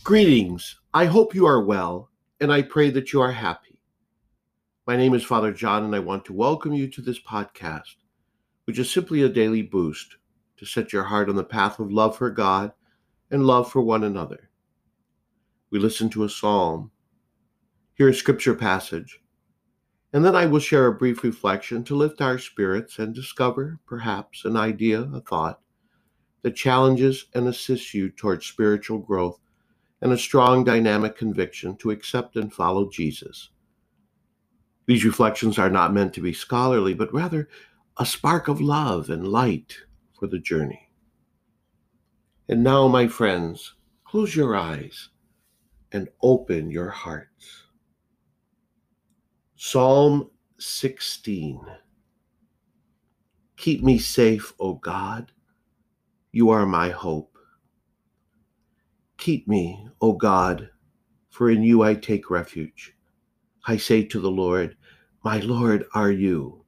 Greetings. I hope you are well, and I pray that you are happy. My name is Father John, and I want to welcome you to this podcast, which is simply a daily boost to set your heart on the path of love for God and love for one another. We listen to a psalm, hear a scripture passage, and then I will share a brief reflection to lift our spirits and discover, perhaps, an idea, a thought that challenges and assists you towards spiritual growth and a strong dynamic conviction to accept and follow Jesus. These reflections are not meant to be scholarly, but rather a spark of love and light for the journey. And now, my friends, close your eyes and open your hearts. Psalm 16 Keep me safe, O God. You are my hope. Keep me, O God, for in you I take refuge. I say to the Lord, My Lord are you.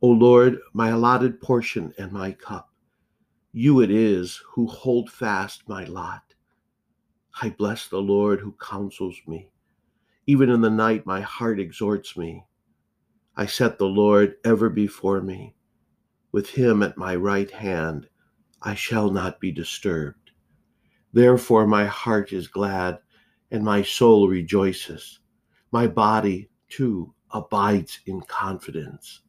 O Lord, my allotted portion and my cup. You it is who hold fast my lot. I bless the Lord who counsels me. Even in the night, my heart exhorts me. I set the Lord ever before me. With him at my right hand, I shall not be disturbed. Therefore, my heart is glad and my soul rejoices. My body, too, abides in confidence.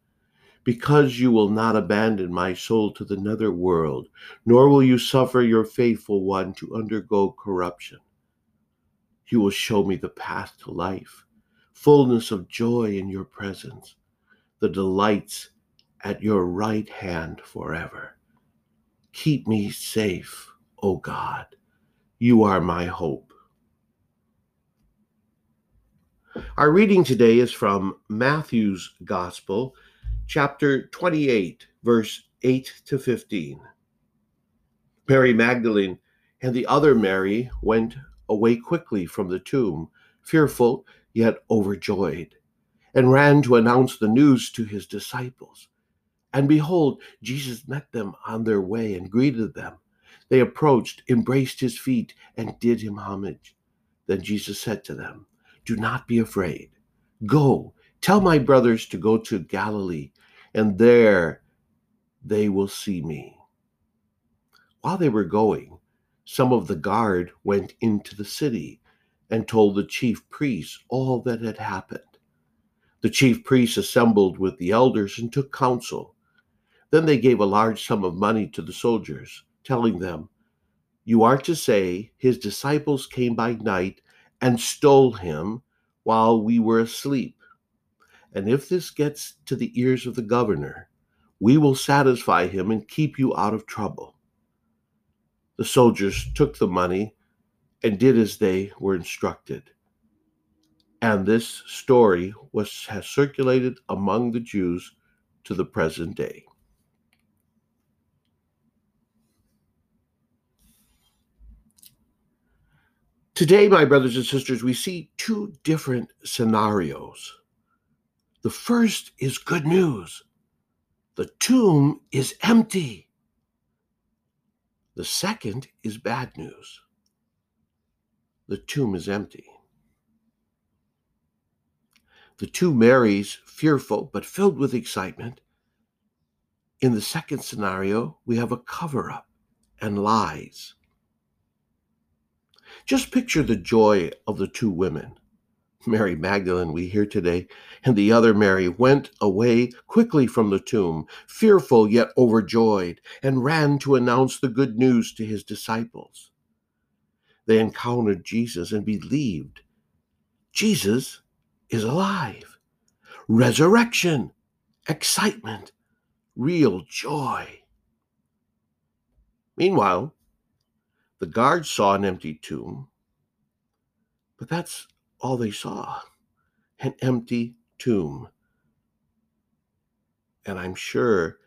Because you will not abandon my soul to the nether world, nor will you suffer your faithful one to undergo corruption. You will show me the path to life, fullness of joy in your presence, the delights at your right hand forever. Keep me safe, O God you are my hope. Our reading today is from Matthew's Gospel, chapter 28, verse 8 to 15. Mary Magdalene and the other Mary went away quickly from the tomb, fearful yet overjoyed, and ran to announce the news to his disciples. And behold, Jesus met them on their way and greeted them. They approached, embraced his feet, and did him homage. Then Jesus said to them, Do not be afraid. Go, tell my brothers to go to Galilee, and there they will see me. While they were going, some of the guard went into the city and told the chief priests all that had happened. The chief priests assembled with the elders and took counsel. Then they gave a large sum of money to the soldiers telling them, You are to say, His disciples came by night and stole him while we were asleep. And if this gets to the ears of the governor, we will satisfy him and keep you out of trouble. The soldiers took the money and did as they were instructed. And this story was has circulated among the Jews to the present day. Today, my brothers and sisters, we see two different scenarios. The first is good news the tomb is empty. The second is bad news the tomb is empty. The two Marys, fearful but filled with excitement. In the second scenario, we have a cover up and lies. Just picture the joy of the two women. Mary Magdalene, we hear today, and the other Mary went away quickly from the tomb, fearful yet overjoyed, and ran to announce the good news to his disciples. They encountered Jesus and believed Jesus is alive. Resurrection, excitement, real joy. Meanwhile, the guards saw an empty tomb, but that's all they saw an empty tomb. And I'm sure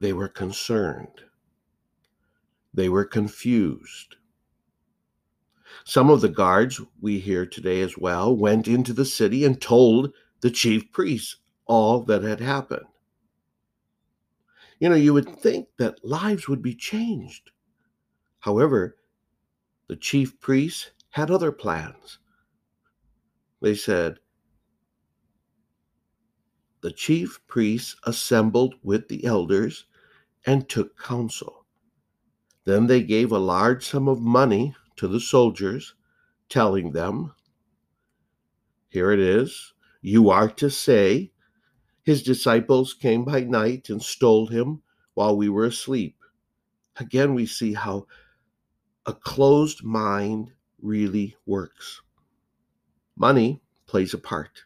they were concerned. They were confused. Some of the guards we hear today as well went into the city and told the chief priests all that had happened. You know, you would think that lives would be changed. However, The chief priests had other plans. They said, the chief priests assembled with the elders and took counsel. Then they gave a large sum of money to the soldiers, telling them, Here it is, you are to say, His disciples came by night and stole him while we were asleep. Again, we see how a closed mind really works. Money plays a part.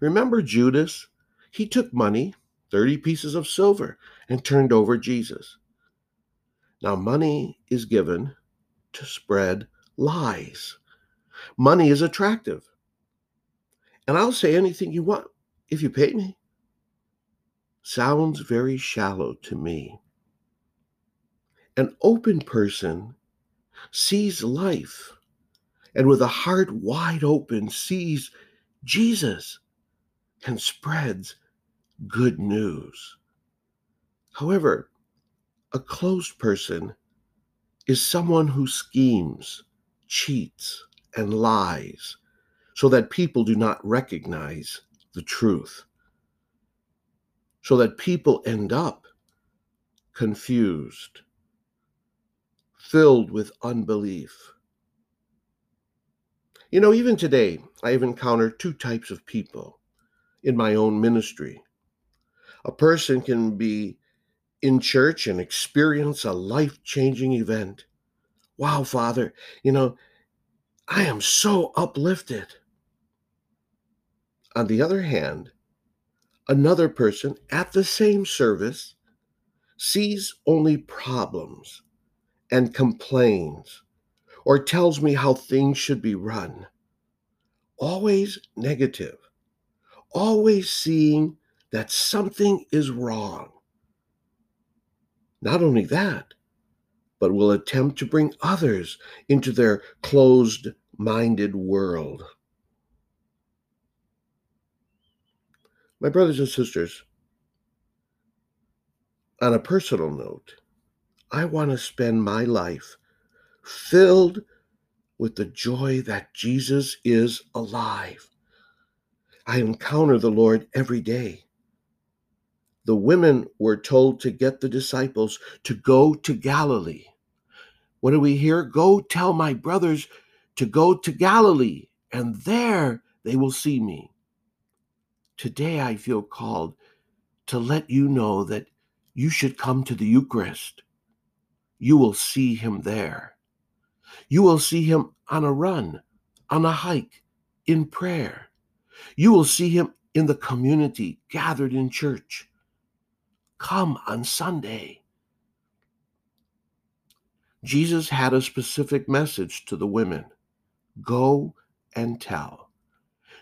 Remember Judas? He took money, 30 pieces of silver, and turned over Jesus. Now, money is given to spread lies. Money is attractive. And I'll say anything you want if you pay me. Sounds very shallow to me. An open person sees life and with a heart wide open sees Jesus and spreads good news. However, a closed person is someone who schemes, cheats, and lies so that people do not recognize the truth, so that people end up confused, filled with unbelief. You know, even today, I have encountered two types of people in my own ministry. A person can be in church and experience a life changing event. Wow, Father, you know, I am so uplifted. On the other hand, another person at the same service sees only problems and complains or tells me how things should be run. Always negative, always seeing that something is wrong. Not only that, but will attempt to bring others into their closed minded world. My brothers and sisters, on a personal note, I want to spend my life filled with the joy that Jesus is alive. I encounter the Lord every day the women were told to get the disciples to go to Galilee. What do we hear? Go tell my brothers to go to Galilee, and there they will see me. Today I feel called to let you know that you should come to the Eucharist. You will see him there. You will see him on a run, on a hike, in prayer. You will see him in the community gathered in church come on Sunday. Jesus had a specific message to the women go and tell.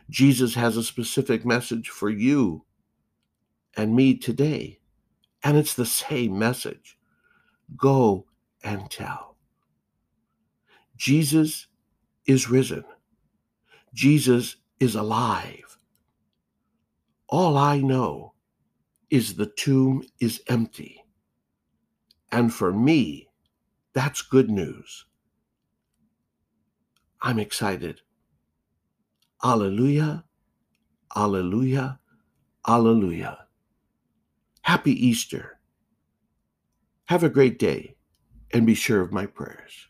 Jesus has a specific message for you and me today, and it's the same message go and tell. Jesus is risen, Jesus is alive. All I know is the tomb is empty. And for me, that's good news. I'm excited. Alleluia, Alleluia, Alleluia. Happy Easter. Have a great day and be sure of my prayers.